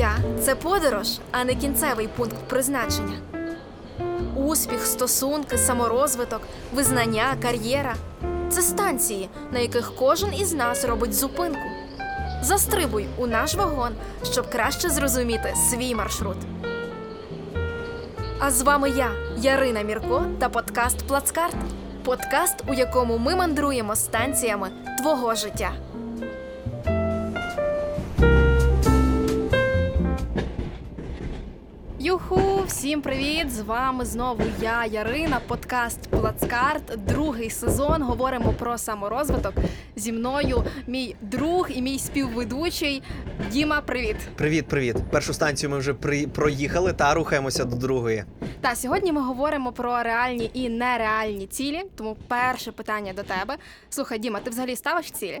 Життя це подорож, а не кінцевий пункт призначення. Успіх, стосунки, саморозвиток, визнання, кар'єра це станції, на яких кожен із нас робить зупинку. Застрибуй у наш вагон, щоб краще зрозуміти свій маршрут. А з вами я, Ярина Мірко, та подкаст Плацкарт. Подкаст, у якому ми мандруємо станціями твого життя. Юху, всім привіт! З вами знову я, Ярина, подкаст Плацкарт. Другий сезон. Говоримо про саморозвиток. Зі мною мій друг і мій співведучий Діма. Привіт! Привіт, привіт. Першу станцію ми вже при... проїхали та рухаємося до другої. Та сьогодні ми говоримо про реальні і нереальні цілі. Тому перше питання до тебе. Слухай, Діма, ти взагалі ставиш цілі?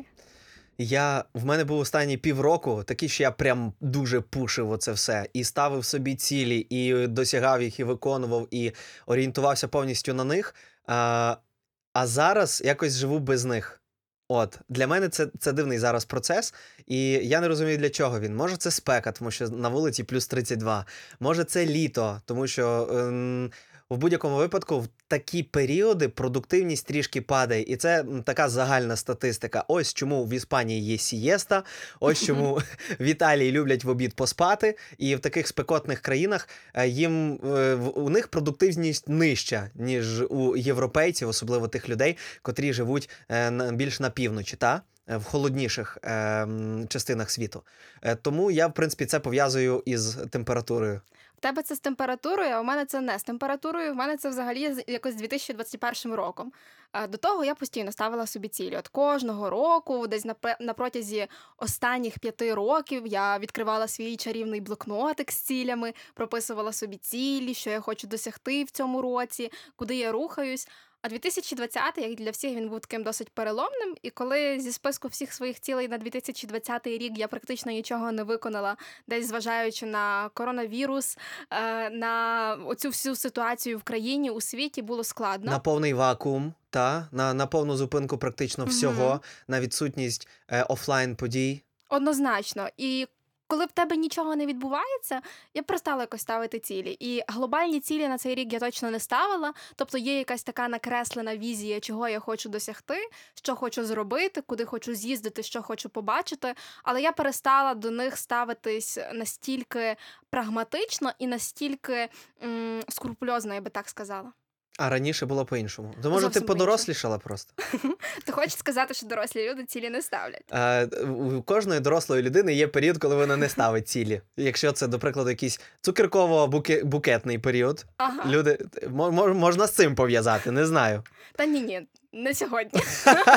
Я в мене був останні півроку такий, що я прям дуже пушив оце все і ставив собі цілі, і досягав їх, і виконував, і орієнтувався повністю на них. А, а зараз якось живу без них. От для мене це, це дивний зараз процес, і я не розумію, для чого він. Може, це спека, тому що на вулиці плюс 32. Може, це літо, тому що ем, в будь-якому випадку в такі періоди продуктивність трішки падає, і це така загальна статистика. Ось чому в Іспанії є сієста, ось чому в Італії люблять в обід поспати, і в таких спекотних країнах е, їм е, у них продуктивність нижча, ніж у європейців, особливо тих людей, котрі живуть е, на- більш на півночі, та в холодніших е, частинах світу. Е, Тому я, в принципі, це пов'язую із температурою. Тебе це з температурою, а у мене це не з температурою. В мене це взагалі якось з 2021 роком. До того я постійно ставила собі цілі. От кожного року, десь на протязі останніх п'яти років, я відкривала свій чарівний блокнотик з цілями, прописувала собі цілі, що я хочу досягти в цьому році, куди я рухаюсь. А 2020, як для всіх, він був таким досить переломним. І коли зі списку всіх своїх цілей на 2020 рік я практично нічого не виконала, десь зважаючи на коронавірус, е, на оцю всю ситуацію в країні, у світі було складно. На повний вакуум, та на, на повну зупинку практично всього, на відсутність е, офлайн подій. Однозначно. І коли в тебе нічого не відбувається, я перестала якось ставити цілі. І глобальні цілі на цей рік я точно не ставила. Тобто є якась така накреслена візія, чого я хочу досягти, що хочу зробити, куди хочу з'їздити, що хочу побачити. Але я перестала до них ставитись настільки прагматично і настільки м- скрупульозно, я би так сказала. А раніше було по-іншому. То може Зовсім ти подорослішала просто. Ти хочеш сказати, що дорослі люди цілі не ставлять? Е, у кожної дорослої людини є період, коли вона не ставить цілі. Якщо це, до прикладу, якийсь цукерково-букетний період, Ага. люди мо- мо- можна з цим пов'язати, не знаю. Та ні, ні, не сьогодні.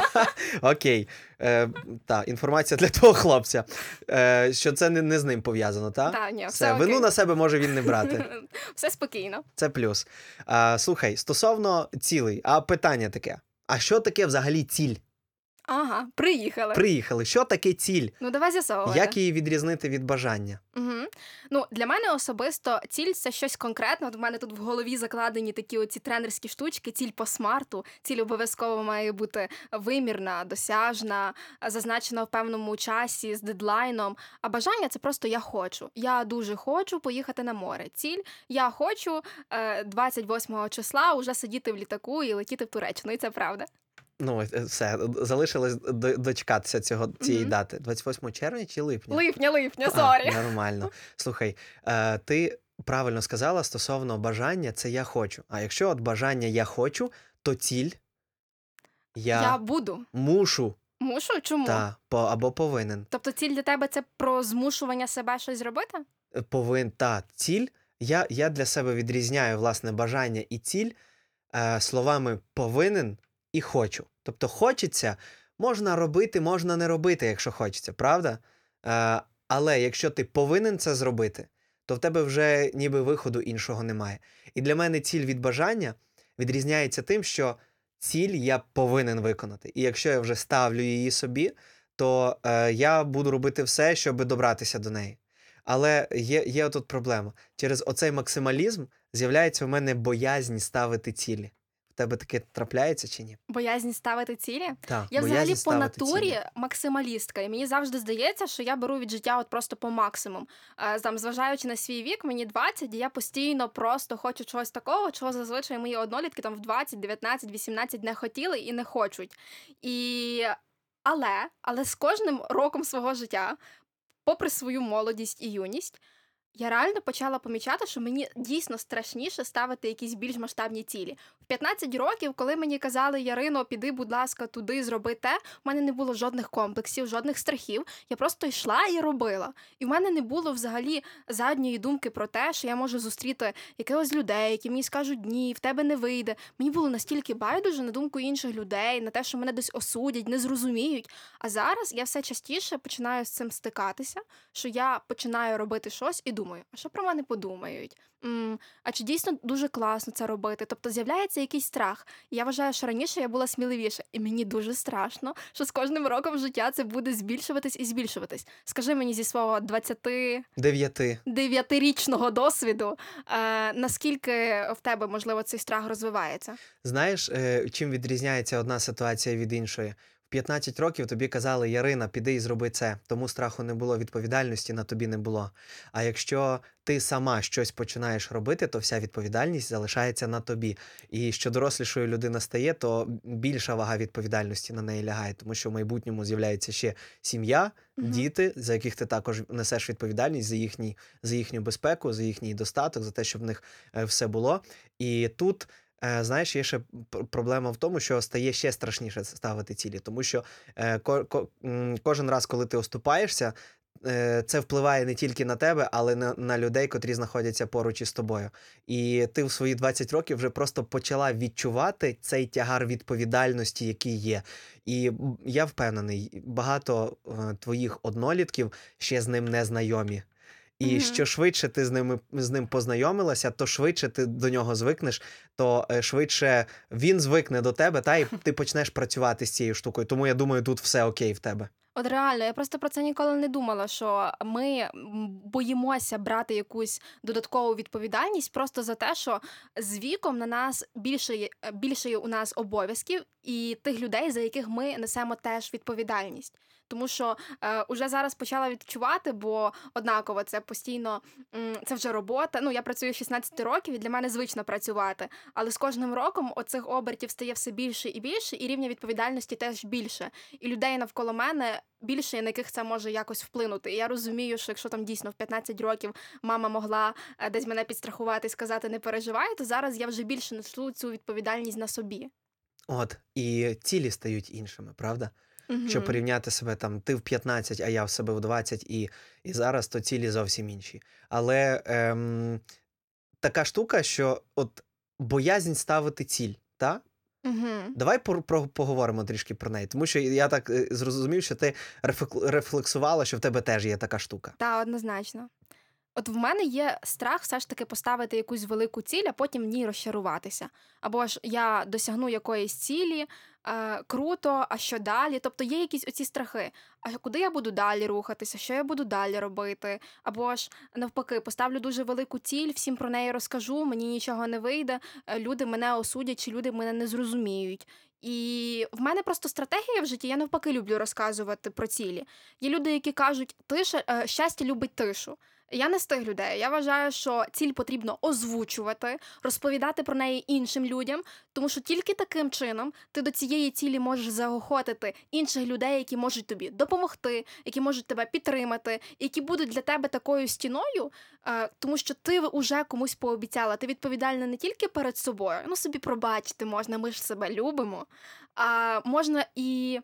Окей. Е, та, інформація для того хлопця, е, що це не, не з ним пов'язано, так? Та, ні, все, Все, вину на себе може він не брати. Все спокійно. Це плюс. Е, слухай, стосовно цілей, а питання таке: а що таке взагалі ціль? Ага, приїхали. Приїхали. Що таке ціль? Ну, давай з'ясовувати. Як її відрізнити від бажання? Угу. Ну, для мене особисто ціль це щось конкретне. От в мене тут в голові закладені такі оці тренерські штучки, ціль по смарту. Ціль обов'язково має бути вимірна, досяжна, зазначена в певному часі з дедлайном. А бажання це просто я хочу. Я дуже хочу поїхати на море. Ціль я хочу е, 28 числа уже сидіти в літаку і летіти в Туреччину. І це правда. Ну, е, все, залишилось дочекатися цього цієї Мгм. дати. 28 червня чи липня? Липня, липня, А, нормально. Слухай, е, ти правильно сказала стосовно бажання це я хочу. А якщо от бажання я хочу, то ціль я, Я буду. мушу Мушу? Чому? та, по, або повинен. Тобто ціль для тебе це про змушування себе щось зробити? Е, Повин, та, ціль. Я, я для себе відрізняю власне бажання і ціль е, словами повинен і хочу. Тобто, хочеться, можна робити, можна не робити, якщо хочеться, правда? Е, але якщо ти повинен це зробити, то в тебе вже ніби виходу іншого немає. І для мене ціль від бажання відрізняється тим, що ціль я повинен виконати. І якщо я вже ставлю її собі, то е, я буду робити все, щоб добратися до неї. Але є, є тут проблема. Через оцей максималізм з'являється в мене боязнь ставити цілі. В тебе таке трапляється чи ні? Боязнь ставити цілі. Так, Я взагалі по натурі цілі. максималістка, і мені завжди здається, що я беру від життя от просто по максимум. Е, Там, зважаючи на свій вік, мені 20, і я постійно просто хочу чогось такого, чого зазвичай мої однолітки там в 20, 19, 18 не хотіли і не хочуть. І... Але, але з кожним роком свого життя, попри свою молодість і юність, я реально почала помічати, що мені дійсно страшніше ставити якісь більш масштабні цілі. В 15 років, коли мені казали Ярино, піди, будь ласка, туди, зроби те, в мене не було жодних комплексів, жодних страхів. Я просто йшла і робила. І в мене не було взагалі задньої думки про те, що я можу зустріти якихось людей, які мені скажуть ні, в тебе не вийде. Мені було настільки байдуже на думку інших людей, на те, що мене десь осудять, не зрозуміють. А зараз я все частіше починаю з цим стикатися, що я починаю робити щось і думаю, а що про мене подумають? м а чи дійсно дуже класно це робити? Тобто з'являється якийсь страх. Я вважаю, що раніше я була сміливіша, і мені дуже страшно, що з кожним роком життя це буде збільшуватись і збільшуватись. Скажи мені зі свого 29 Дев'яти. річного досвіду, е, наскільки в тебе можливо цей страх розвивається? Знаєш, е, чим відрізняється одна ситуація від іншої? В 15 років тобі казали, Ярина, піди і зроби це. Тому страху не було, відповідальності на тобі не було. А якщо ти сама щось починаєш робити, то вся відповідальність залишається на тобі. І що дорослішою людина стає, то більша вага відповідальності на неї лягає, тому що в майбутньому з'являється ще сім'я, Мгм. діти, за яких ти також несеш відповідальність за їхній, за їхню безпеку, за їхній достаток, за те, щоб в них е, все було. І тут. Е, Знаєш, є ще проблема в тому, що стає ще страшніше ставити цілі, тому що е, ко- ко- кожен раз, коли ти оступаєшся, е, це впливає не тільки на тебе, але на, на людей, котрі знаходяться поруч із тобою. І ти в свої 20 років вже просто почала відчувати цей тягар відповідальності, який є. І я впевнений, багато твоїх однолітків ще з ним не знайомі. І Мгм. що швидше ти з ними з ним познайомилася, то швидше ти до нього звикнеш, то е, швидше він звикне до тебе, та і ти почнеш працювати з цією штукою. Тому я думаю, тут все окей в тебе. От реально, я просто про це ніколи не думала, що ми боїмося брати якусь додаткову відповідальність просто за те, що з віком на нас більше більше у нас обов'язків і тих людей, за яких ми несемо теж відповідальність. Тому що е, уже зараз почала відчувати, бо однаково це постійно м, це вже робота. Ну я працюю з 16 років, і для мене звично працювати. Але з кожним роком оцих обертів стає все більше і більше, і рівня відповідальності теж більше. І людей навколо мене більше, на яких це може якось вплинути. І я розумію, що якщо там дійсно в 15 років мама могла е, десь мене підстрахувати і сказати не переживай, то зараз я вже більше несу цю відповідальність на собі. От і цілі стають іншими, правда? Що Мгм. порівняти себе там, ти в 15, а я в себе в 20, і, і зараз то цілі зовсім інші. Але ем, така штука, що от боязнь ставити ціль, та? Мгм. Давай про, про, поговоримо трішки про неї, тому що я так е, зрозумів, що ти рефлексувала, що в тебе теж є така штука. Та однозначно. От в мене є страх все ж таки поставити якусь велику ціль, а потім в ній розчаруватися. Або ж я досягну якоїсь цілі, е, круто, а що далі? Тобто є якісь оці страхи. А куди я буду далі рухатися? Що я буду далі робити? Або ж навпаки, поставлю дуже велику ціль, всім про неї розкажу, мені нічого не вийде, е, люди мене осудять, чи люди мене не зрозуміють. І в мене просто стратегія в житті. Я навпаки люблю розказувати про цілі. Є люди, які кажуть, тиша е, щастя любить тишу. Я не з тих людей. Я вважаю, що ціль потрібно озвучувати, розповідати про неї іншим людям, тому що тільки таким чином ти до цієї цілі можеш заохотити інших людей, які можуть тобі допомогти, які можуть тебе підтримати, які будуть для тебе такою стіною, е, тому що ти вже комусь пообіцяла. Ти відповідальна не тільки перед собою, ну собі пробачити можна, ми ж себе любимо. А можна і.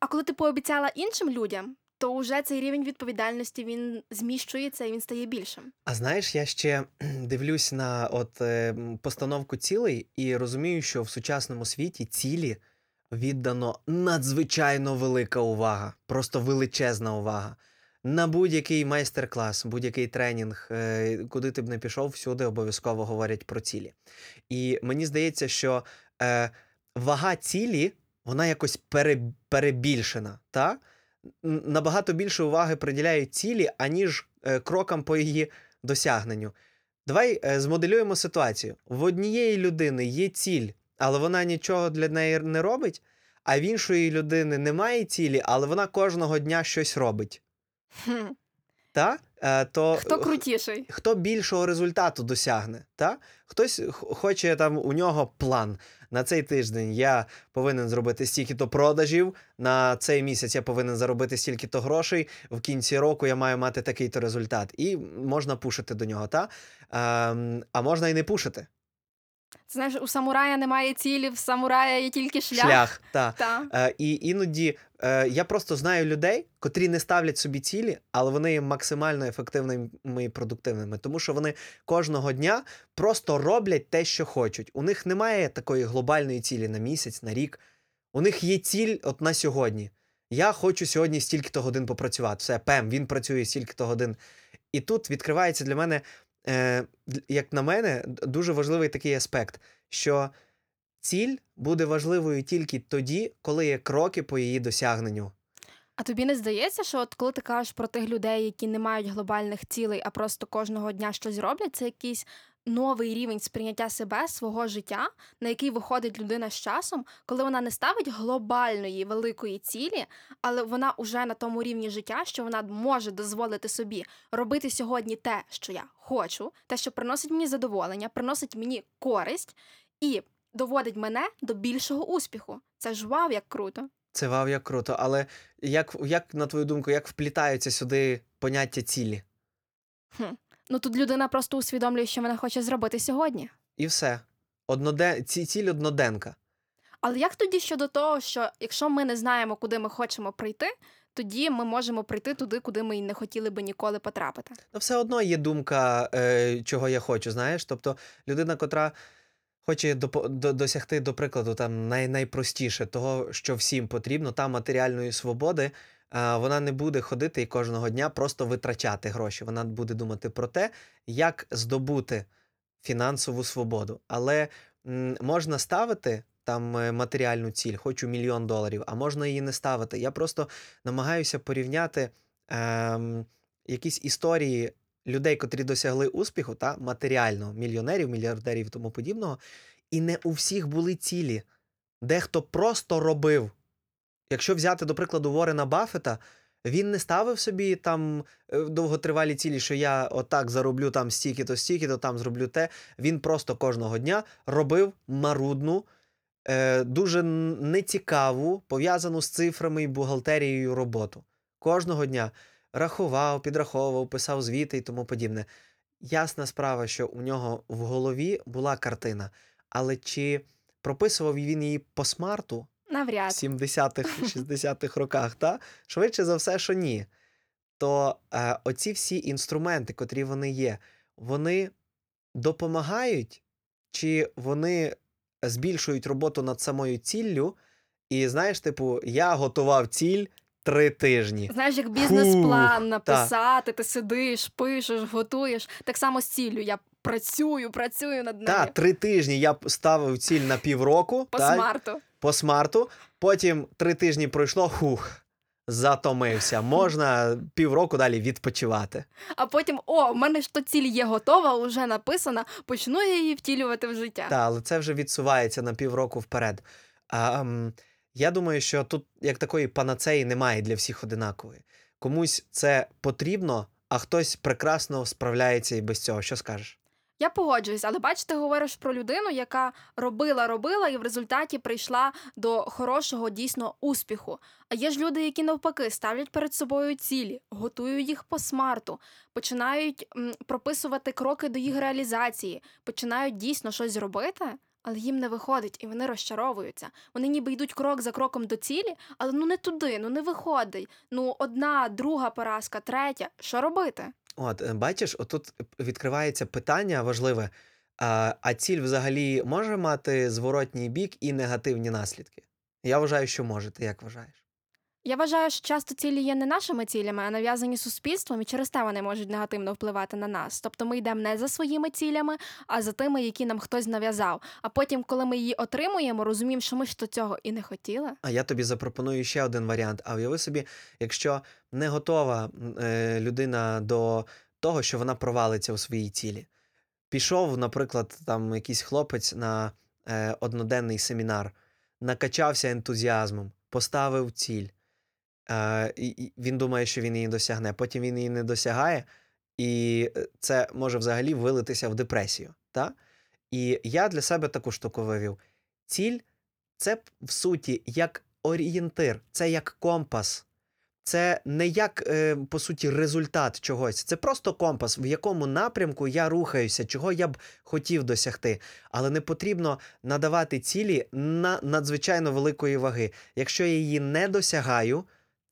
А коли ти пообіцяла іншим людям, то вже цей рівень відповідальності він зміщується і він стає більшим. А знаєш, я ще дивлюсь на от е, постановку цілей і розумію, що в сучасному світі цілі віддано надзвичайно велика увага, просто величезна увага. На будь-який майстер-клас, будь-який тренінг, е, куди ти б не пішов, всюди обов'язково говорять про цілі. І мені здається, що е, вага цілі, вона якось пере, перебільшена. Та? Набагато більше уваги приділяють цілі, аніж е, крокам по її досягненню. Давай е, змоделюємо ситуацію. В однієї людини є ціль але вона нічого для неї не робить, а в іншої людини немає цілі, але вона кожного дня щось робить. Хм. Та? Е, то Хто крутіший? хто більшого результату досягне. Та? Хтось хоче там у нього план. На цей тиждень я повинен зробити стільки-то продажів, на цей місяць я повинен заробити стільки-то грошей, в кінці року я маю мати такий-то результат. І можна пушити до нього, та? Ем, а можна і не пушити. Знаєш, у самурая немає цілі, в самурая є тільки шлях. Шлях. Та. Та. Е, і іноді е, я просто знаю людей, котрі не ставлять собі цілі, але вони є максимально ефективними і продуктивними, тому що вони кожного дня просто роблять те, що хочуть. У них немає такої глобальної цілі на місяць, на рік. У них є ціль от на сьогодні. Я хочу сьогодні стільки-то годин попрацювати. Все, пем, він працює стільки-то годин. І тут відкривається для мене, е, як на мене, дуже важливий такий аспект, що ціль буде важливою тільки тоді, коли є кроки по її досягненню. А тобі не здається, що от коли ти кажеш про тих людей, які не мають глобальних цілей, а просто кожного дня щось роблять, це якийсь новий рівень сприйняття себе, свого життя, на який виходить людина з часом, коли вона не ставить глобальної великої цілі, але вона уже на тому рівні життя, що вона може дозволити собі робити сьогодні те, що я хочу, те, що приносить мені задоволення, приносить мені користь і доводить мене до більшого успіху. Це ж вау, як круто. Це вау, як круто. Але як, як на твою думку, як вплітаються сюди поняття цілі? Ну тут людина просто усвідомлює, що вона хоче зробити сьогодні. І все. Одноден... Ці, ціль одноденка. Але як тоді щодо того, що якщо ми не знаємо, куди ми хочемо прийти, тоді ми можемо прийти туди, куди ми й не хотіли би ніколи потрапити. Ну, все одно є думка, е, чого я хочу, знаєш. Тобто людина, котра хоче допо- до, досягти, до прикладу, там най, найпростіше того, що всім потрібно, та матеріальної свободи, вона не буде ходити і кожного дня просто витрачати гроші. Вона буде думати про те, як здобути фінансову свободу. Але можна ставити там е, матеріальну ціль, хочу мільйон доларів, а можна її не ставити. Я просто намагаюся порівняти ем, якісь історії людей, котрі досягли успіху, та матеріально, мільйонерів, мільярдерів і тому подібного. І не у всіх були цілі. Дехто просто робив. Якщо взяти, до прикладу, Ворена Баффета, він не ставив собі там е, довготривалі цілі, що я отак зароблю там стільки-то, стільки-то, там зроблю те. Він просто кожного дня робив марудну, е, дуже нецікаву, пов'язану з цифрами і бухгалтерією роботу. Кожного дня рахував, підраховував, писав звіти і тому подібне. Ясна справа, що у нього в голові була картина, але чи прописував він її по смарту Навряд. 70-х, 60-х роках, та? швидше за все, що ні. То е, оці всі інструменти, котрі вони є, вони допомагають, чи вони збільшують роботу над самою ціллю. І знаєш, типу, я готував ціль три тижні. Знаєш, як бізнес-план написати, ти сидиш, пишеш, готуєш. Так само з ціллю. Я працюю, працюю над нею. Та, три тижні я ставив ціль на півроку По та, смарту. по смарту. Потім три тижні пройшло, хух, затомився. Можна півроку далі відпочивати. А потім, о, в мене ж то ціль є готова, вже написана, почну я її втілювати в життя. Та, але це вже відсувається на півроку вперед. А, ем, я думаю, що тут як такої панацеї немає для всіх одинакової. Комусь це потрібно, а хтось прекрасно справляється і без цього. Що скажеш? Я погоджуюсь, але бач, ти говориш про людину, яка робила, робила і в результаті прийшла до хорошого дійсно успіху. А є ж люди, які навпаки ставлять перед собою цілі, готують їх по смарту, починають м, прописувати кроки до їх реалізації, починають дійсно щось робити. Але їм не виходить, і вони розчаровуються. Вони ніби йдуть крок за кроком до цілі, але ну не туди, ну не виходить. Ну, одна, друга поразка, третя. Що робити? От, е, бачиш, отут відкривається питання важливе. А, а ціль взагалі може мати зворотній бік і негативні наслідки? Я вважаю, що може. Ти як вважаєш? Я вважаю, що часто цілі є не нашими цілями, а нав'язані суспільством, і через те вони можуть негативно впливати на нас. Тобто ми йдемо не за своїми цілями, а за тими, які нам хтось нав'язав. А потім, коли ми її отримуємо, розуміємо, що ми ж то цього і не хотіли. А я тобі запропоную ще один варіант. А уяви собі, якщо не готова е, людина до того, що вона провалиться у своїй цілі. Пішов, наприклад, там якийсь хлопець на е, одноденний семінар, накачався ентузіазмом, поставив ціль. Е, він думає, що він її досягне. Потім він її не досягає, і е, це може взагалі вилитися в депресію. Та? І я для себе таку штуку вивів. Ціль це в суті як орієнтир, це як компас. Це не як, е, по суті, результат чогось. Це просто компас, в якому напрямку я рухаюся, чого я б хотів досягти. Але не потрібно надавати цілі на надзвичайно великої ваги. Якщо я її не досягаю,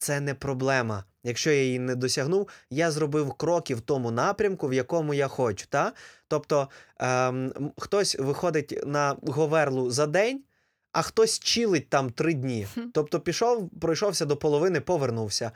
це не проблема. Якщо я її не досягнув, я зробив кроки в тому напрямку, в якому я хочу. Та? Тобто ем, хтось виходить на говерлу за день, а хтось чилить там три дні. Тобто пішов, пройшовся до половини, повернувся.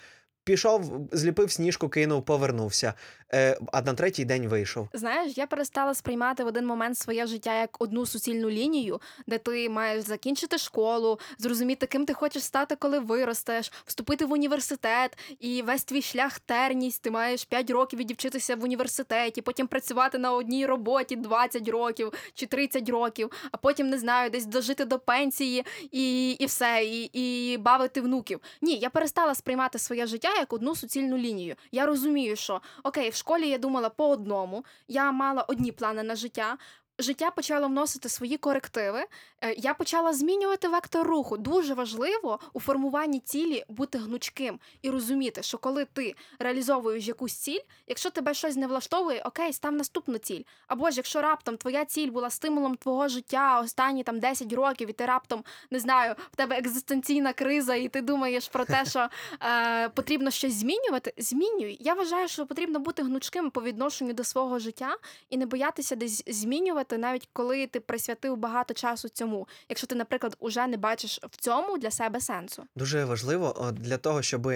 Пішов, зліпив сніжку, кинув, повернувся. Е, а на третій день вийшов. Знаєш, я перестала сприймати в один момент своє життя як одну суцільну лінію, де ти маєш закінчити школу, зрозуміти, ким ти хочеш стати, коли виростеш, вступити в університет, і весь твій шлях терність. Ти маєш 5 років відівчитися в університеті, потім працювати на одній роботі 20 років чи 30 років, а потім не знаю, десь дожити до пенсії і, і все, і, і бавити внуків. Ні, я перестала сприймати своє життя як одну суцільну лінію. Я розумію, що окей, в школі я думала по одному, я мала одні плани на життя. Життя почало вносити свої корективи. Е, Я почала змінювати вектор руху. Дуже важливо у формуванні цілі бути гнучким і розуміти, що коли ти реалізовуєш якусь ціль, якщо тебе щось не влаштовує, окей, став наступну ціль. Або ж якщо раптом твоя ціль була стимулом твого життя останні там 10 років, і ти раптом не знаю, в тебе екзистенційна криза, і ти думаєш про те, що е, потрібно щось змінювати, змінюй. Я вважаю, що потрібно бути гнучким по відношенню до свого життя і не боятися десь змінювати, навіть коли ти присвятив багато часу цьому. Якщо ти, наприклад, уже не бачиш в цьому для себе сенсу. Дуже важливо для того, щоб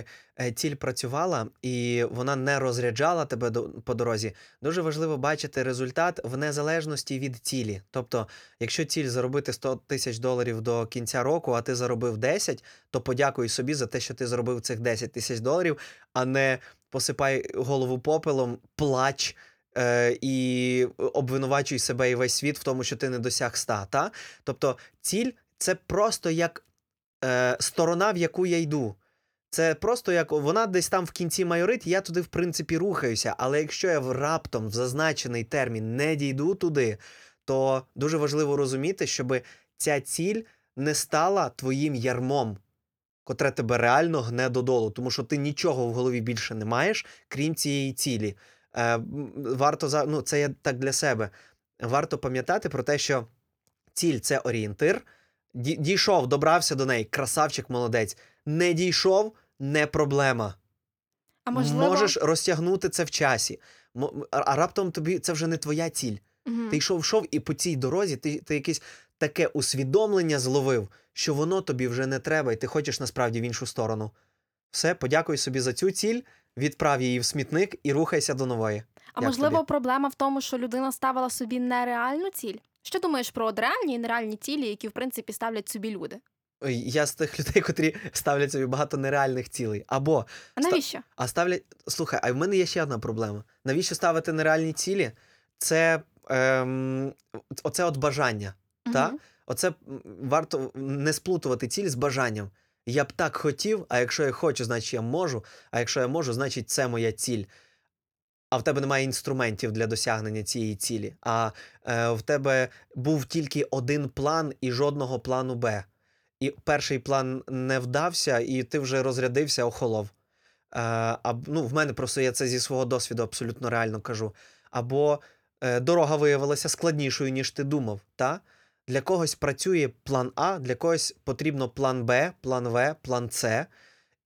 ціль працювала і вона не розряджала тебе по дорозі. Дуже важливо бачити результат в незалежності від цілі. Тобто, якщо ціль заробити 100 тисяч доларів до кінця року, а ти заробив 10, то подякуй собі за те, що ти заробив цих 10 тисяч доларів, а не посипай голову попелом, плач. Е, і обвинувачуй себе і весь світ в тому, що ти не досяг 100, та? Тобто ціль це просто як е, сторона, в яку я йду. Це просто як вона десь там в кінці майорить, я туди, в принципі, рухаюся. Але якщо я раптом в зазначений термін не дійду туди, то дуже важливо розуміти, щоб ця ціль не стала твоїм ярмом, котре тебе реально гне додолу, тому що ти нічого в голові більше не маєш, крім цієї цілі. Е, варто за ну, це я так для себе. Варто пам'ятати про те, що ціль це орієнтир. Дійшов, добрався до неї, красавчик, молодець. Не дійшов, не проблема. А можливо, Можеш розтягнути це в часі. А раптом тобі це вже не твоя ціль. Мгм. Ти йшов, йшов, і по цій дорозі ти, ти якесь таке усвідомлення зловив, що воно тобі вже не треба, і ти хочеш насправді в іншу сторону. Все, подякуй собі за цю ціль, відправ її в смітник і рухайся до нової. А Як можливо, тобі? проблема в тому, що людина ставила собі нереальну ціль. Що думаєш про реальні і нереальні цілі, які в принципі ставлять собі люди? Я з тих людей, котрі ставлять собі багато нереальних цілей. Або А Ста- навіщо? А ставлять. Слухай, а в мене є ще одна проблема. Навіщо ставити нереальні цілі? Це ем, оце от бажання. Та? Оце варто не сплутувати ціль з бажанням. Я б так хотів, а якщо я хочу, значить я можу. А якщо я можу, значить це моя ціль. А в тебе немає інструментів для досягнення цієї цілі. А е, в тебе був тільки один план і жодного плану Б. І перший план не вдався, і ти вже розрядився, охолов. Е, а, ну, в мене просто я це зі свого досвіду абсолютно реально кажу. Або е, дорога виявилася складнішою, ніж ти думав. Та? Для когось працює план А, для когось потрібно план Б, план В, план С.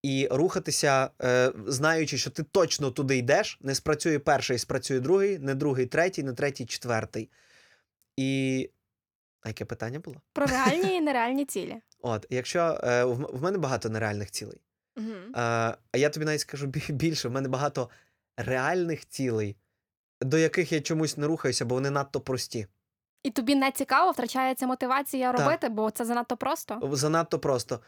І рухатися, е, знаючи, що ти точно туди йдеш, не спрацює перший, спрацює другий, не другий, третій, не третій, четвертий. І. А яке питання було? Про реальні і нереальні цілі. От, якщо е, в, в мене багато нереальних цілей. Мгм. Е, а я тобі навіть скажу більше, в мене багато реальних цілей, до яких я чомусь не рухаюся, бо вони надто прості. І тобі не цікаво, втрачається мотивація Так. робити, бо це занадто просто. Занадто просто.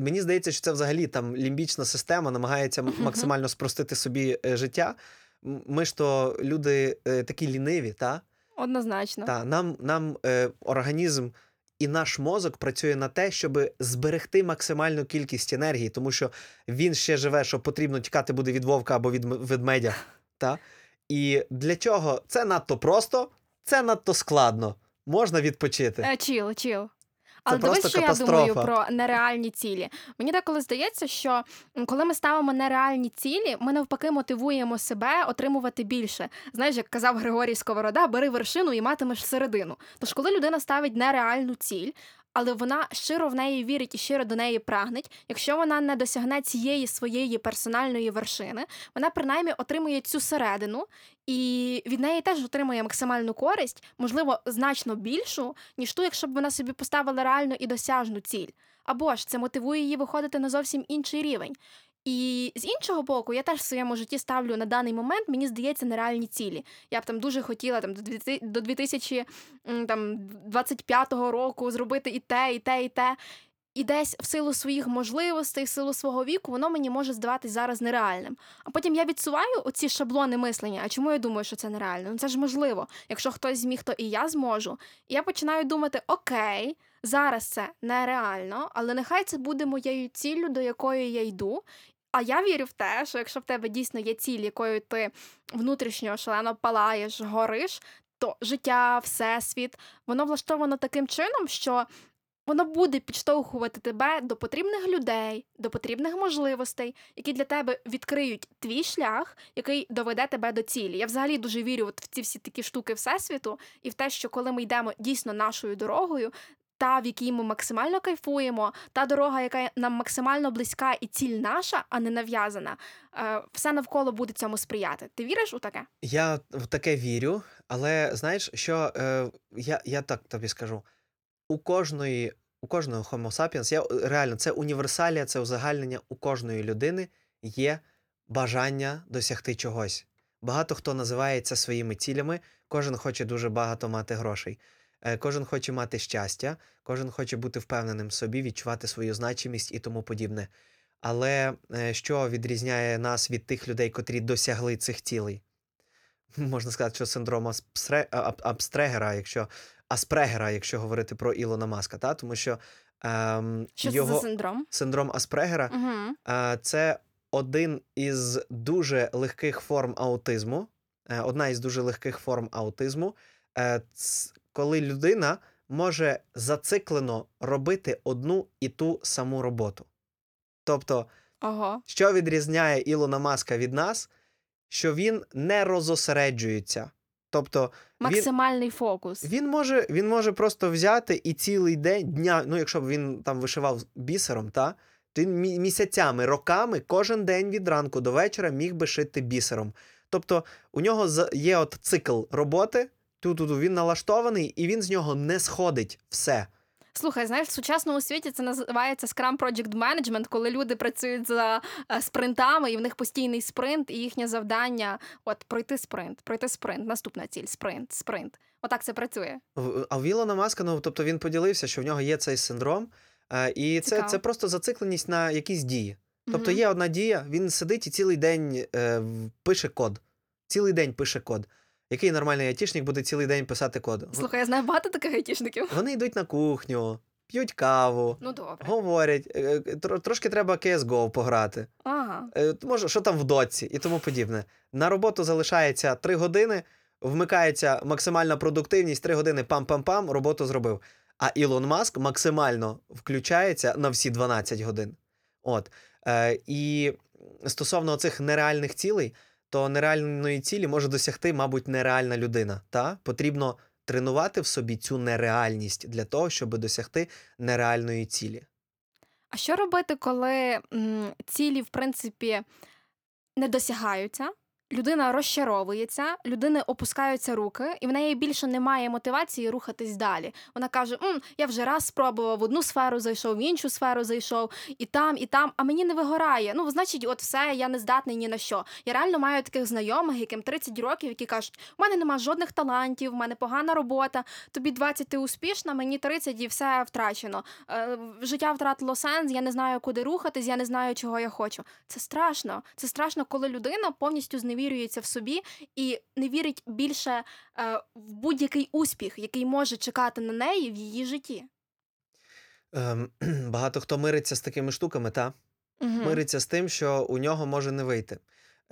Мені здається, що це взагалі там лімбічна система намагається максимально спростити собі е, життя. Ми ж то люди е, такі ліниві, та? Однозначно. Та, нам, нам е, організм і наш мозок працює на те, щоб зберегти максимальну кількість енергії, тому що він ще живе, що потрібно тікати буде від вовка або від ведмедя. Та? І для чого це надто просто, це надто складно. Можна відпочити. Е, Чіл, чіл. Але дивись, що я думаю про нереальні цілі. Мені деколи здається, що коли ми ставимо нереальні цілі, ми навпаки мотивуємо себе отримувати більше. Знаєш, як казав Григорій Сковорода, бери вершину і матимеш середину. Тож, коли людина ставить нереальну ціль, але вона щиро в неї вірить і щиро до неї прагне. якщо вона не досягне цієї своєї персональної вершини, вона принаймні отримує цю середину, і від неї теж отримує максимальну користь, можливо, значно більшу, ніж ту, якщо б вона собі поставила реальну і досяжну ціль. Або ж це мотивує її виходити на зовсім інший рівень. І з іншого боку, я теж в своєму житті ставлю на даний момент, мені здається, нереальні цілі. Я б там дуже хотіла там до 2000 до 2025 року зробити і те, і те, і те. І десь в силу своїх можливостей, в силу свого віку, воно мені може здаватись зараз нереальним. А потім я відсуваю оці шаблони мислення. А чому я думаю, що це нереально? Ну це ж можливо. Якщо хтось зміг, то і я зможу. І я починаю думати: окей, зараз це нереально, але нехай це буде моєю ціллю, до якої я йду. А я вірю в те, що якщо в тебе дійсно є ціль, якою ти внутрішньо шалено палаєш, гориш, то життя, всесвіт, воно влаштовано таким чином, що воно буде підштовхувати тебе до потрібних людей, до потрібних можливостей, які для тебе відкриють твій шлях, який доведе тебе до цілі. Я взагалі дуже вірю в ці всі такі штуки всесвіту, і в те, що коли ми йдемо дійсно нашою дорогою. Та, в якій ми максимально кайфуємо, та дорога, яка нам максимально близька, і ціль наша, а не нав'язана, е, все навколо буде цьому сприяти. Ти віриш у таке? Я в таке вірю, але знаєш, що е, я, я так тобі скажу: у кожної, у кожного Homo sapiens, я реально, це універсалія, це узагальнення у кожної людини є бажання досягти чогось. Багато хто називає це своїми цілями, кожен хоче дуже багато мати грошей. Е, Кожен хоче мати щастя, кожен хоче бути впевненим в собі, відчувати свою значимість і тому подібне. Але е, що відрізняє нас від тих людей, котрі досягли цих цілей? Можна сказати, що синдром Аспре- Абстрегера, якщо Аспрегера, якщо говорити про Ілона Маска, та? тому що ем, Що це його за синдром? синдром Аспрегера Угу. е, це один із дуже легких форм аутизму. е, Одна із дуже легких форм аутизму, е, ц- коли людина може зациклено робити одну і ту саму роботу. Тобто, Ого. що відрізняє Ілона Маска від нас, що він не розосереджується. Тобто Максимальний фокус. він може, він може просто взяти і цілий день дня, ну якщо б він там вишивав бісером, та, то він місяцями, роками, кожен день від ранку до вечора міг би шити бісером. Тобто у нього є от цикл роботи, тут він налаштований, і він з нього не сходить все. Слухай, знаєш, в сучасному світі це називається Scrum Project Management, коли люди працюють за е, спринтами, і в них постійний спринт, і їхнє завдання от пройти спринт, пройти спринт, наступна ціль, спринт, спринт. Отак це працює. А в Ілона Маска, ну тобто він поділився, що в нього є цей синдром, е, і це, це просто зацикленість на якісь дії. Тобто є одна дія, він сидить і цілий день е, пише код. Цілий день пише код. Який нормальний айтішник буде цілий день писати код? Слухай, я знаю багато таких айтішників. Вони йдуть на кухню, п'ють каву, Ну добре. говорять, е, е, тро- трошки треба CSGO пограти. Ага. Е, Може, що там в доці і тому подібне. На роботу залишається 3 години, вмикається максимальна продуктивність, 3 години пам-пам-пам, роботу зробив. А Ілон Маск максимально включається на всі 12 годин. От. Е, і стосовно цих нереальних цілей, то нереальної цілі може досягти, мабуть, нереальна людина. Та? Потрібно тренувати в собі цю нереальність для того, щоб досягти нереальної цілі. А що робити, коли м, цілі, в принципі, не досягаються? Людина розчаровується, людини опускаються руки, і в неї більше немає мотивації рухатись далі. Вона каже: М, я вже раз спробував в одну сферу, зайшов, в іншу сферу зайшов, і там, і там, а мені не вигорає. Ну, значить, от все, я не здатний ні на що. Я реально маю таких знайомих, яким 30 років, які кажуть, у мене нема жодних талантів, в мене погана робота, тобі 20 ти успішна, мені 30 і все втрачено. Е, життя втратило сенс, я не знаю, куди рухатись, я не знаю, чого я хочу. Це страшно. Це страшно, коли людина повністю зневірюється в собі і не вірить більше е, в будь-який успіх, який може чекати на неї в її житті. Ем, багато хто мириться з такими штуками, та? Мгм. Мириться з тим, що у нього може не вийти.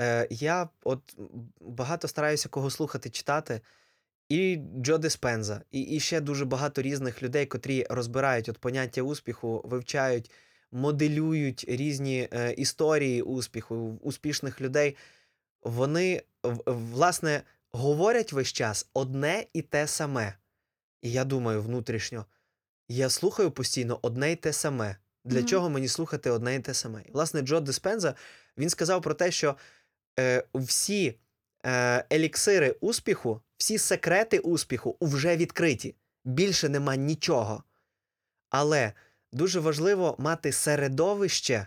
Е, я от багато стараюся кого слухати, читати. І Джо Диспенза, і, і ще дуже багато різних людей, котрі розбирають от поняття успіху, вивчають, моделюють різні е, історії успіху, успішних людей. Вони, власне, говорять весь час одне і те саме. І я думаю внутрішньо, я слухаю постійно одне і те саме. Для Мгм. чого мені слухати одне і те саме? І, власне, Джо Диспенза він сказав про те, що е, всі е, еліксири успіху, всі секрети успіху вже відкриті. Більше нема нічого. Але дуже важливо мати середовище,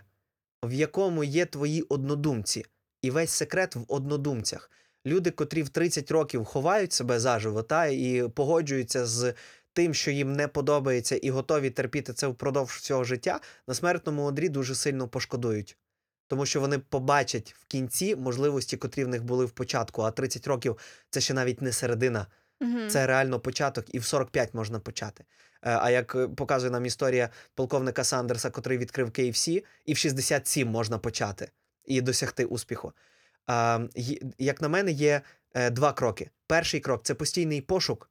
в якому є твої однодумці, і весь секрет в однодумцях. Люди, котрі в 30 років ховають себе заживо та і погоджуються з тим, що їм не подобається, і готові терпіти це впродовж всього життя, на смертному одрі дуже сильно пошкодують. Тому що вони побачать в кінці можливості, котрі в них були в початку, а 30 років це ще навіть не середина. Мгм. Це реально початок, і в 45 можна почати. Е, А як е, показує нам історія полковника Сандерса, котрий відкрив KFC, і в 67 можна почати і досягти успіху. А, Як на мене, є е, два кроки. Перший крок це постійний пошук.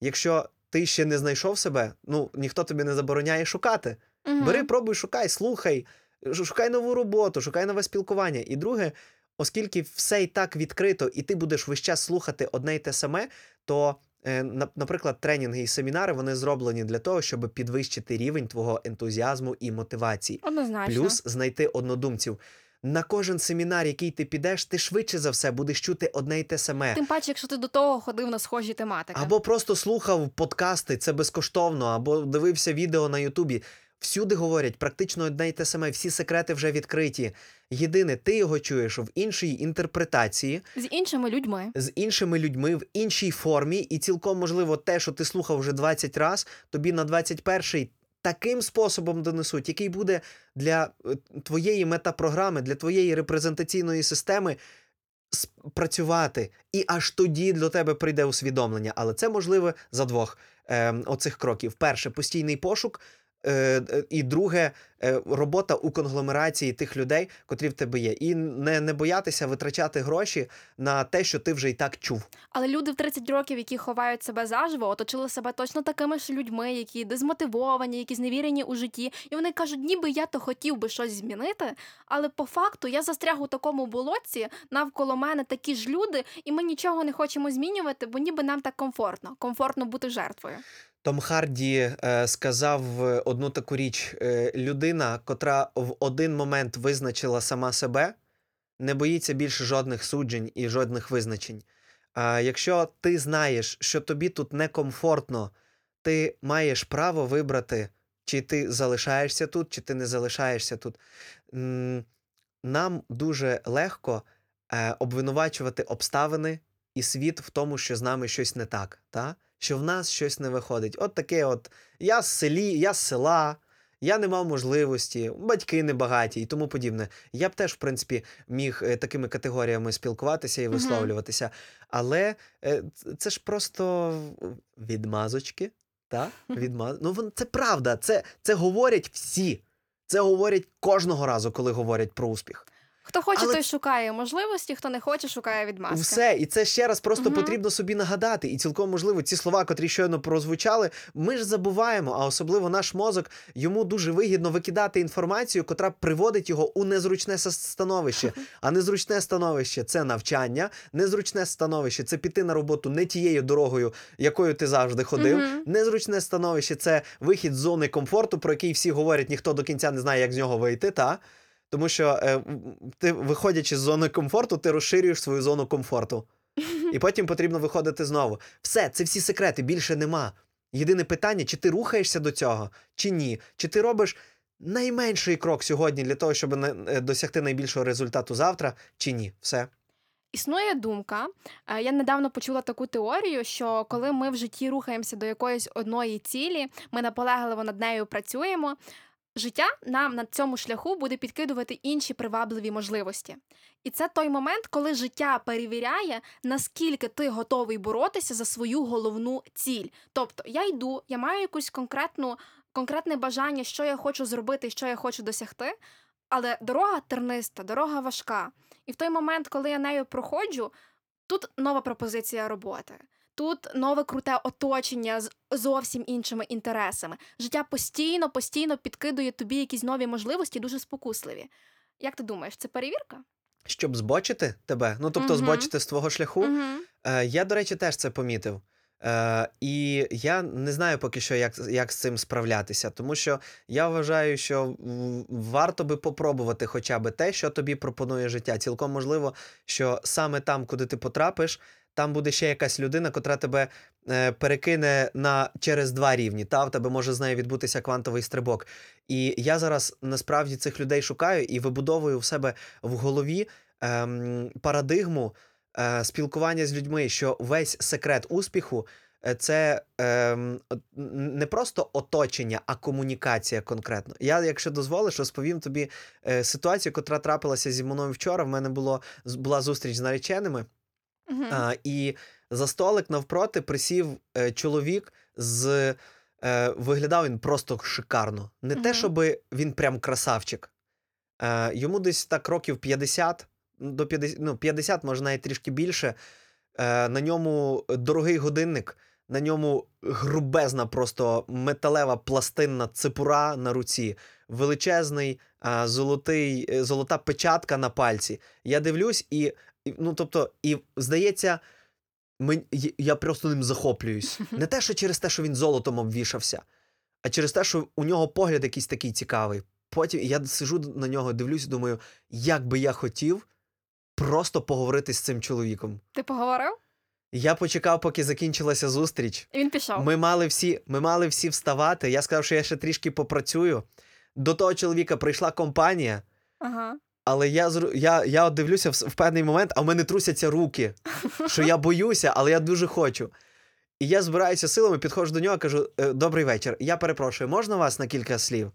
Якщо ти ще не знайшов себе, ну ніхто тобі не забороняє шукати. Мгм. Бери, пробуй, шукай, слухай, шукай нову роботу, шукай нове спілкування. І друге, оскільки все і так відкрито, і ти будеш весь час слухати одне й те саме, то, е, наприклад, тренінги і семінари вони зроблені для того, щоб підвищити рівень твого ентузіазму і мотивації. Однозначно. Плюс знайти однодумців. На кожен семінар, який ти підеш, ти швидше за все будеш чути одне й те саме. Тим паче, якщо ти до того ходив на схожі тематики. Або просто слухав подкасти, це безкоштовно, або дивився відео на Ютубі. Всюди говорять практично одне й те саме, всі секрети вже відкриті. Єдине, ти його чуєш в іншій інтерпретації, З іншими людьми. з іншими людьми, в іншій формі, і цілком можливо, те, що ти слухав вже 20 раз, тобі на 21-й таким способом донесуть, який буде для е, твоєї метапрограми, для твоєї репрезентаційної системи спрацювати працювати. І аж тоді до тебе прийде усвідомлення. Але це можливо за двох е, оцих кроків: перше постійний пошук. Е, І друге, е, робота у конгломерації тих людей, котрі в тебе є, і не, не боятися витрачати гроші на те, що ти вже і так чув. Але люди в 30 років, які ховають себе заживо, оточили себе точно такими ж людьми, які дезмотивовані, які зневірені у житті. І вони кажуть, ніби я то хотів би щось змінити, але по факту я застряг у такому болотці, навколо мене такі ж люди, і ми нічого не хочемо змінювати, бо ніби нам так комфортно. Комфортно бути жертвою. Том Харді е, сказав е, одну таку річ: е, людина, котра в один момент визначила сама себе, не боїться більше жодних суджень і жодних визначень. А якщо ти знаєш, що тобі тут некомфортно, ти маєш право вибрати, чи ти залишаєшся тут, чи ти не залишаєшся тут. Нам дуже легко е, обвинувачувати обставини і світ в тому, що з нами щось не так, та? Що в нас щось не виходить. От таке, от я з селі, я з села, я не мав можливості, батьки небагаті і тому подібне. Я б теж, в принципі, міг е, такими категоріями спілкуватися і висловлюватися. Але е, це ж просто відмазочки. Та? Відмаз... Ну, це правда, це, це говорять всі. Це говорять кожного разу, коли говорять про успіх. Хто хоче, Але той шукає можливості, хто не хоче, шукає відмазки. Все, і це ще раз просто Мгм. потрібно собі нагадати. І цілком можливо, ці слова, котрі щойно прозвучали, ми ж забуваємо, а особливо наш мозок, йому дуже вигідно викидати інформацію, котра приводить його у незручне становище. А незручне становище це навчання, незручне становище це піти на роботу не тією дорогою, якою ти завжди ходив. Мгм. Незручне становище це вихід з зони комфорту, про який всі говорять, ніхто до кінця не знає, як з нього вийти. Та? Тому що е, ти, виходячи з зони комфорту, ти розширюєш свою зону комфорту. І потім потрібно виходити знову. Все, це всі секрети, більше нема. Єдине питання, чи ти рухаєшся до цього, чи ні. Чи ти робиш найменший крок сьогодні для того, щоб е, досягти найбільшого результату завтра, чи ні. Все. Існує думка. е, Я недавно почула таку теорію, що коли ми в житті рухаємося до якоїсь одної цілі, ми наполегливо над нею працюємо. Життя нам на цьому шляху буде підкидувати інші привабливі можливості. І це той момент, коли життя перевіряє, наскільки ти готовий боротися за свою головну ціль. Тобто я йду, я маю якусь конкретну конкретне бажання, що я хочу зробити що я хочу досягти. Але дорога терниста, дорога важка. І в той момент, коли я нею проходжу, тут нова пропозиція роботи. Тут нове круте оточення з зовсім іншими інтересами. Життя постійно, постійно підкидує тобі якісь нові можливості, дуже спокусливі. Як ти думаєш, це перевірка? Щоб збочити тебе, ну тобто Мгм. збочити з твого шляху. Угу. Е, я, до речі, теж це помітив. Е, і я не знаю поки що, як, як з цим справлятися, тому що я вважаю, що варто би попробувати хоча б те, що тобі пропонує життя. Цілком можливо, що саме там, куди ти потрапиш, там буде ще якась людина, котра тебе е, перекине на через два рівні. Та в тебе може з нею відбутися квантовий стрибок. І я зараз насправді цих людей шукаю і вибудовую в себе в голові ем, парадигму е, спілкування з людьми, що весь секрет успіху е, це н- не просто оточення, а комунікація конкретно. Я, якщо дозволиш, розповім тобі е, ситуацію, яка трапилася зі мною вчора. В мене було була зустріч з нареченими. Угу. А, і за столик навпроти присів е, чоловік з. Е, виглядав він просто шикарно. Не те, Мгм. щоб він прям красавчик. Е, йому десь так років 50, до 50, ну, 50, може навіть трішки більше. Е, на ньому дорогий годинник, на ньому грубезна, просто металева пластинна цепура на руці, величезний а, золотий, е, золота печатка на пальці. Я дивлюсь, і ну тобто, і здається, мен- я просто ним захоплююсь. Не те, що через те, що він золотом обвішався, а через те, що у нього погляд якийсь такий цікавий. Потім я сижу на нього, дивлюсь і думаю, як би я хотів просто поговорити з цим чоловіком. Ти поговорив? Я почекав, поки закінчилася зустріч. І він пішов. Ми мали всі, ми мали всі вставати. Я сказав, що я ще трішки попрацюю. До того чоловіка прийшла компанія, Ага. Але я я, я от дивлюся в, в певний момент, а в мене трусяться руки, що я боюся, але я дуже хочу. І я збираюся силами, підходжу до нього, кажу: «Е, Добрий вечір. Я перепрошую, можна вас на кілька слів?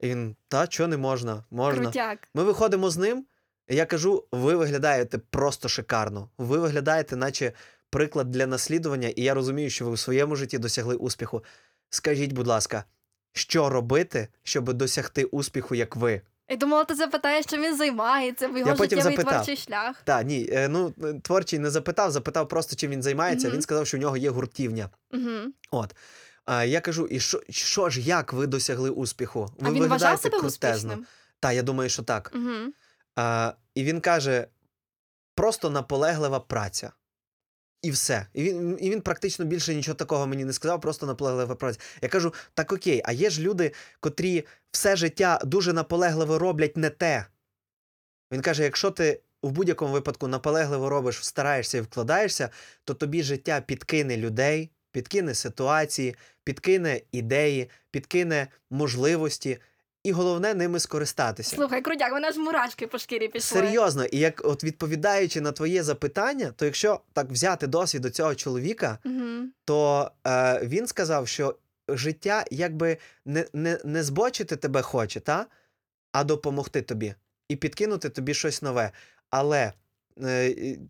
І він, та, чого не можна? Можна. Крутяк. Ми виходимо з ним, і я кажу: ви виглядаєте просто шикарно. Ви виглядаєте, наче приклад для наслідування, і я розумію, що ви у своєму житті досягли успіху. Скажіть, будь ласка, що робити, щоб досягти успіху, як ви? Я думала, ти запитаєш, чим він займається, бо його Я потім життєвий запитав. творчий шлях. Та ні, е, ну е, творчий не запитав, запитав просто, чим він займається. Мгм. Він сказав, що у нього є гуртівня. Угу. От. А я кажу, і що, що ж, як ви досягли успіху? Ви А він вважав виглядаєте себе крутезно. успішним? Та, я думаю, що так. Угу. А, і він каже: просто наполеглива праця. І все. І він, і він практично більше нічого такого мені не сказав, просто наполеглива праця. Я кажу: так окей, а є ж люди, котрі все життя дуже наполегливо роблять не те. Він каже: якщо ти в будь-якому випадку наполегливо робиш, стараєшся і вкладаєшся, то тобі життя підкине людей, підкине ситуації, підкине ідеї, підкине можливості, і головне ними скористатися. Слухай, крутяк, вона ж мурашки по шкірі пішли. Серйозно, і як от відповідаючи на твоє запитання, то якщо так взяти досвід до цього чоловіка, Угу. то е, він сказав, що життя якби не, не, не збочити тебе хоче, та? а допомогти тобі і підкинути тобі щось нове. Але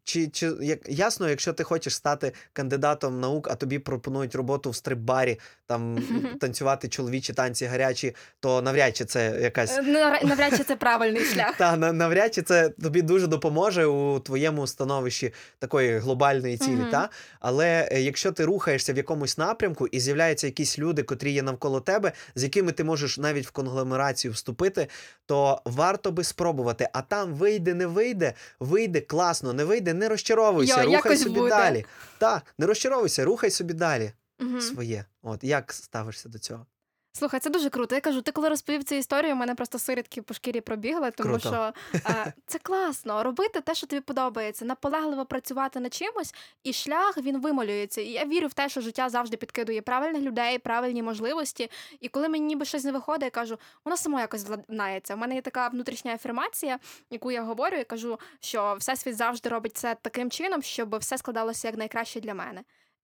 чи, чи як, ясно, якщо ти хочеш стати кандидатом наук, а тобі пропонують роботу в стрип-барі, там танцювати чоловічі танці гарячі, то навряд чи це якась Навряд навряд чи це правильний шлях. та навряд чи це тобі дуже допоможе у твоєму становищі такої глобальної цілі. Та? Але е, якщо ти рухаєшся в якомусь напрямку і з'являються якісь люди, котрі є навколо тебе, з якими ти можеш навіть в конгломерацію вступити, то варто би спробувати. А там вийде, не вийде, вийде класно, не вийде, не розчаровуйся, Йо, рухай собі буде. далі. Та, не розчаровуйся, рухай собі далі Угу. своє. От як ставишся до цього? Слухай, це дуже круто. Я кажу, ти коли розповів цю історію, у мене просто сирідки по шкірі пробігли, тому Круто. що е, це класно. Робити те, що тобі подобається, наполегливо працювати над чимось, і шлях він вималюється. І я вірю в те, що життя завжди підкидує правильних людей, правильні можливості. І коли мені ніби щось не виходить, я кажу, воно само якось владнається. У мене є така внутрішня афірмація, яку я говорю, і кажу, що всесвіт завжди робить це таким чином, щоб все складалося як найкраще для мене.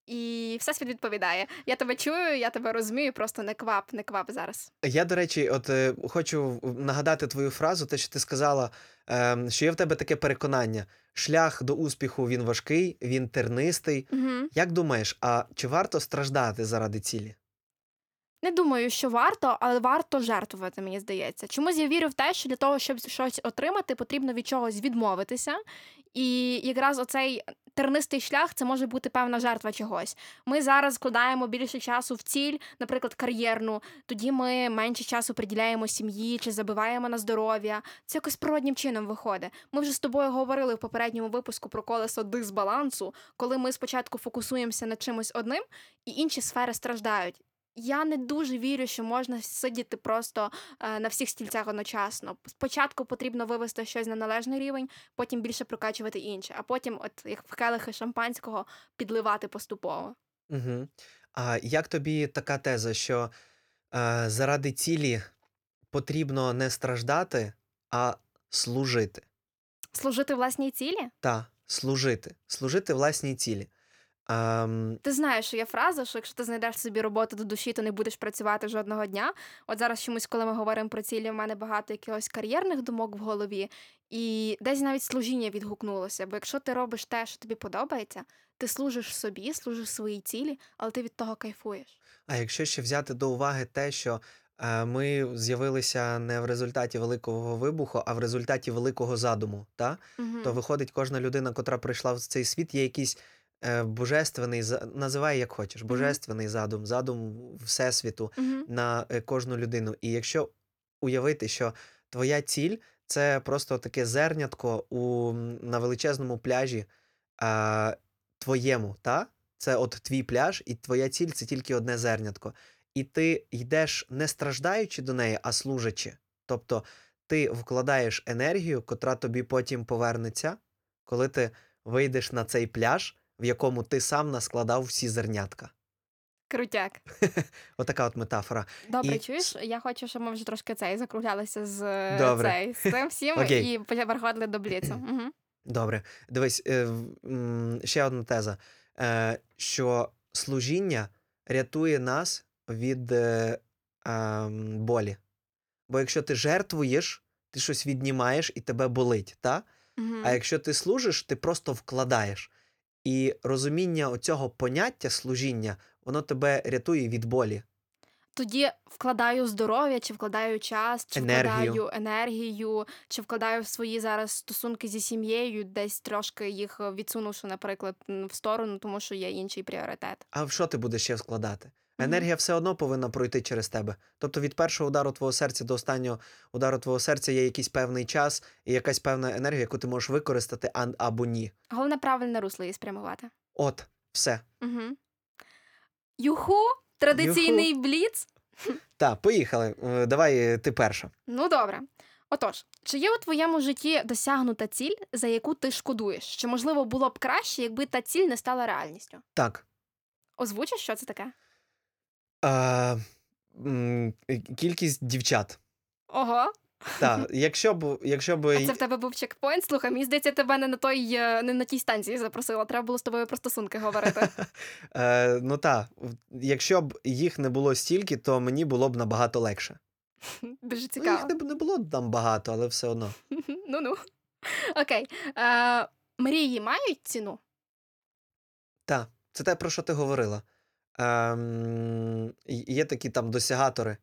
І всесвіт відповідає: я тебе чую, я тебе розумію, просто не квап, не квап зараз. Я, до речі, от е, хочу нагадати твою фразу, те, що ти сказала, е, що є в тебе таке переконання: шлях до успіху він важкий, він тернистий. Угу. Як думаєш, а чи варто страждати заради цілі? Не думаю, що варто, але варто жертвувати, мені здається. Чомусь я вірю в те, що для того, щоб щось отримати, потрібно від чогось відмовитися. І якраз оцей тернистий шлях це може бути певна жертва чогось. Ми зараз складаємо більше часу в ціль, наприклад, кар'єрну. Тоді ми менше часу приділяємо сім'ї чи забиваємо на здоров'я. Це якось природнім чином виходить. Ми вже з тобою говорили в попередньому випуску про колесо дисбалансу, коли ми спочатку фокусуємося на чимось одним, і інші сфери страждають. Я не дуже вірю, що можна сидіти просто е, на всіх стільцях одночасно. Спочатку потрібно вивести щось на належний рівень, потім більше прокачувати інше, а потім, от як в келихи шампанського, підливати поступово. Угу. А як тобі така теза, що е, заради цілі потрібно не страждати, а служити? Служити власній цілі? Та, служити. Служити власній цілі. Ем, Ти знаєш, що є фраза, що якщо ти знайдеш собі роботу до душі, то не будеш працювати жодного дня. От зараз чомусь, коли ми говоримо про цілі, в мене багато якихось кар'єрних думок в голові, і десь навіть служіння відгукнулося. Бо якщо ти робиш те, що тобі подобається, ти служиш собі, служиш своїй цілі, але ти від того кайфуєш. а якщо ще взяти до уваги те, що е, ми з'явилися не в результаті великого вибуху, а в результаті великого задуму, та? Угу. то виходить, кожна людина, котра прийшла в цей світ, є якийсь е, божественний, називай як хочеш, божественний задум, задум Всесвіту Угу. на е, кожну людину. І якщо уявити, що твоя ціль це просто таке зернятко у, на величезному пляжі а, твоєму, та? Це от твій пляж, і твоя ціль це тільки одне зернятко. І ти йдеш не страждаючи до неї, а служачи. Тобто ти вкладаєш енергію, котра тобі потім повернеться, коли ти вийдеш на цей пляж, в якому ти сам наскладав всі зернятка. Крутяк. Отака от метафора. Добре, І чуєш? Я хочу, щоб ми вже трошки цей закруглялися з Добре. цей з цим всім Окей. і переходили до бліцу. Угу. Добре, дивись, е, ще одна теза, е, що служіння рятує нас від е, ем, болі. Бо якщо ти жертвуєш, ти щось віднімаєш і тебе болить, та? Угу. А якщо ти служиш, ти просто вкладаєш. І розуміння оцього поняття служіння, воно тебе рятує від болі. Тоді вкладаю здоров'я, чи вкладаю час, чи Енергію. вкладаю енергію, чи вкладаю в свої зараз стосунки зі сім'єю, десь трошки їх відсунувши, наприклад, в сторону, тому що є інший пріоритет. А в що ти будеш ще вкладати? Енергія все одно повинна пройти через тебе. Тобто від першого удару твого серця до останнього удару твого серця є якийсь певний час і якась певна енергія, яку ти можеш використати а, або ні. Головне правильне русло її спрямувати. От, все. Угу. Юху, традиційний бліц. Так, поїхали. Е, Давай е, ти перша. Ну добре. Отож, чи є у твоєму житті досягнута ціль, за яку ти шкодуєш? Що можливо було б краще, якби та ціль не стала реальністю? Так. Озвучиш, що це таке? А, м, е, кількість дівчат. Ого, Так, якщо б, якщо б а це в тебе був чекпоінт. Слухай, мені здається, тебе не на той е, не на тій станції запросила. Треба було з тобою про стосунки говорити. е, ну так, якщо б їх не було стільки, то мені було б набагато легше. Дуже Ну, їх не, не було там багато, але все одно. Ну ну. Окей. Е, мрії мають ціну? Так, це те, про що ти говорила. Ем, є такі там досягатори,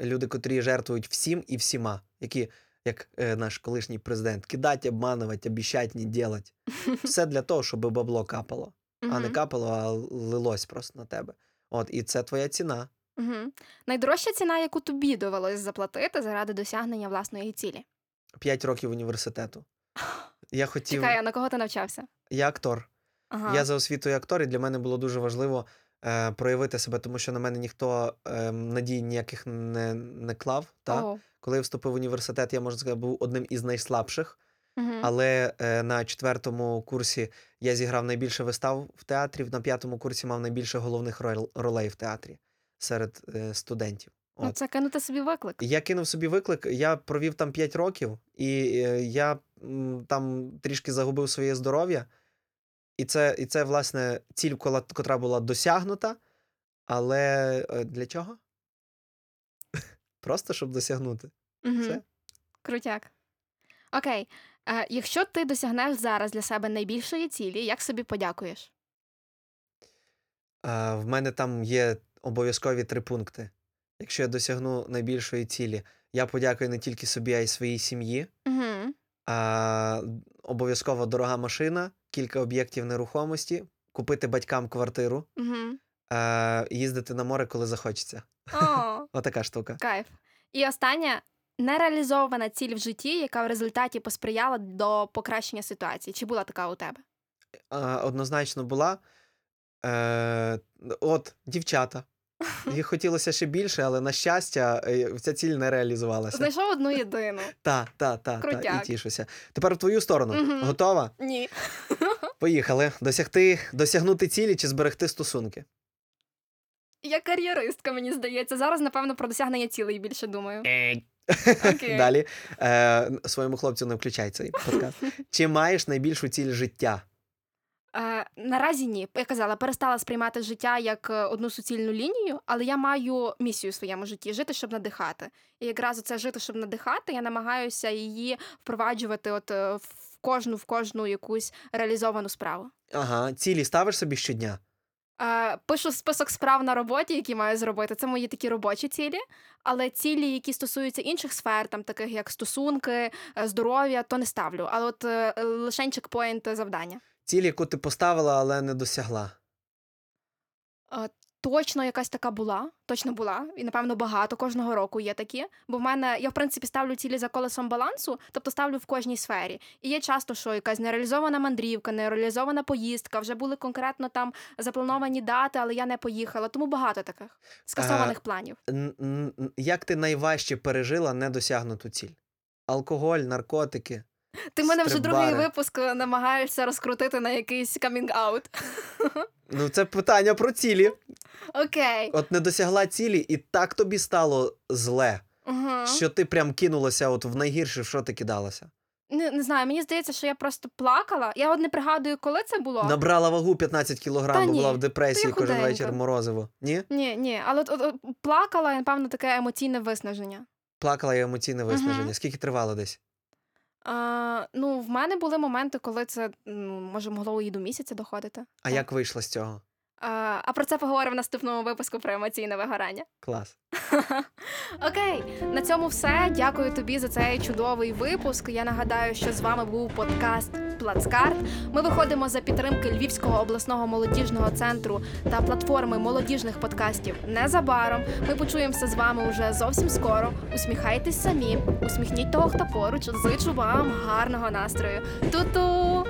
люди, котрі жертвують всім і всіма, які, як е, наш колишній президент, кидать, обманувати, обіщать, не делать. Все для того, щоб бабло капало. А не капало, а лилось просто на тебе. От, і це твоя ціна. Мгм. Найдорожча ціна, яку тобі довелось заплатити заради досягнення власної цілі. П'ять років університету. Я хотів. Чекай, а на кого ти навчався? Я актор. Ага. Я за освітою актор, і для мене було дуже важливо е, проявити себе, тому що на мене ніхто е, надій ніяких не, не клав. Та? Ого. Коли я вступив в університет, я можна сказати, був одним із найслабших. Мгм. Але е, на четвертому курсі я зіграв найбільше вистав в театрі, на п'ятому курсі мав найбільше головних ролей в театрі серед е, студентів. Ну, це кинути собі виклик. Я кинув собі виклик, я провів там 5 років, і е, я м, там трішки загубив своє здоров'я. І це, і це, власне, ціль, котра була досягнута. Але е, для чого? Просто щоб досягнути. Угу. Все. Крутяк. Окей. Е, якщо ти досягнеш зараз для себе найбільшої цілі, як собі подякуєш? А, в мене там є обов'язкові три пункти. якщо я досягну найбільшої цілі, я подякую не тільки собі, а й своїй сім'ї. Угу. А, обов'язково дорога машина, кілька об'єктів нерухомості, купити батькам квартиру, Угу. а, їздити на море, коли захочеться. О, Отака штука. кайф. І остання нереалізована ціль в житті, яка в результаті посприяла до покращення ситуації. Чи була така у тебе? А, однозначно була. Е, от, дівчата. Їх хотілося ще більше, але на щастя, е, ця ціль не реалізувалася. Знайшов одну єдину. Та, та, та, та, і тішуся. Тепер в твою сторону. Мгм. Готова? Ні. Поїхали. Досягти, досягнути цілі чи зберегти стосунки? Я кар'єристка, мені здається. Зараз, напевно, про досягнення цілей більше думаю. Окей. Далі. Е, своєму хлопцю не включай цей подкаст. Чи маєш найбільшу ціль життя? Е, наразі ні. Я казала, перестала сприймати життя як е, одну суцільну лінію, але я маю місію в своєму житті жити, щоб надихати. І якраз це жити, щоб надихати, я намагаюся її впроваджувати от е, в кожну в кожну якусь реалізовану справу. Ага, цілі ставиш собі щодня. Е, пишу список справ на роботі, які маю зробити. Це мої такі робочі цілі. Але цілі, які стосуються інших сфер, там таких як стосунки, е, здоров'я, то не ставлю. Але от е, лише чекпоінт завдання. Ціль, яку ти поставила, але не досягла. Е, Точно якась така була, точно була, і напевно багато кожного року є такі. Бо в мене я в принципі ставлю цілі за колесом балансу, тобто ставлю в кожній сфері. І є часто, що якась нереалізована мандрівка, нереалізована поїздка, вже були конкретно там заплановані дати, але я не поїхала. Тому багато таких скасованих планів. Н- н- Як ти найважче пережила недосягнуту ціль? Алкоголь, наркотики. Ти мене вже другий випуск намагаєшся розкрутити на якийсь камінг-аут. Ну, це питання про цілі. Окей. От не досягла цілі, і так тобі стало зле, Угу. що ти прям кинулася от в найгірше, в що ти кидалася. Не, не знаю, мені здається, що я просто плакала. Я от не пригадую, коли це було. Набрала вагу 15 Та кілограм, бо була в депресії кожен вечір морозиво. Ні? Ні, ні, але от, от, от плакала, і, напевно, таке емоційне виснаження. Плакала я емоційне виснаження. Мгм. Скільки тривало десь? А, ну, в мене були моменти, коли це ну, може могло і до місяця доходити. А Так. як вийшло з цього? А, про це поговоримо в наступному випуску про емоційне вигорання. Клас. Окей, на цьому все. Дякую тобі за цей чудовий випуск. Я нагадаю, що з вами був подкаст Плацкарт. Ми виходимо за підтримки Львівського обласного молодіжного центру та платформи молодіжних подкастів. Незабаром ми почуємося з вами уже зовсім скоро. Усміхайтесь самі, усміхніть того, хто поруч. Зичу вам гарного настрою. Ту-ту!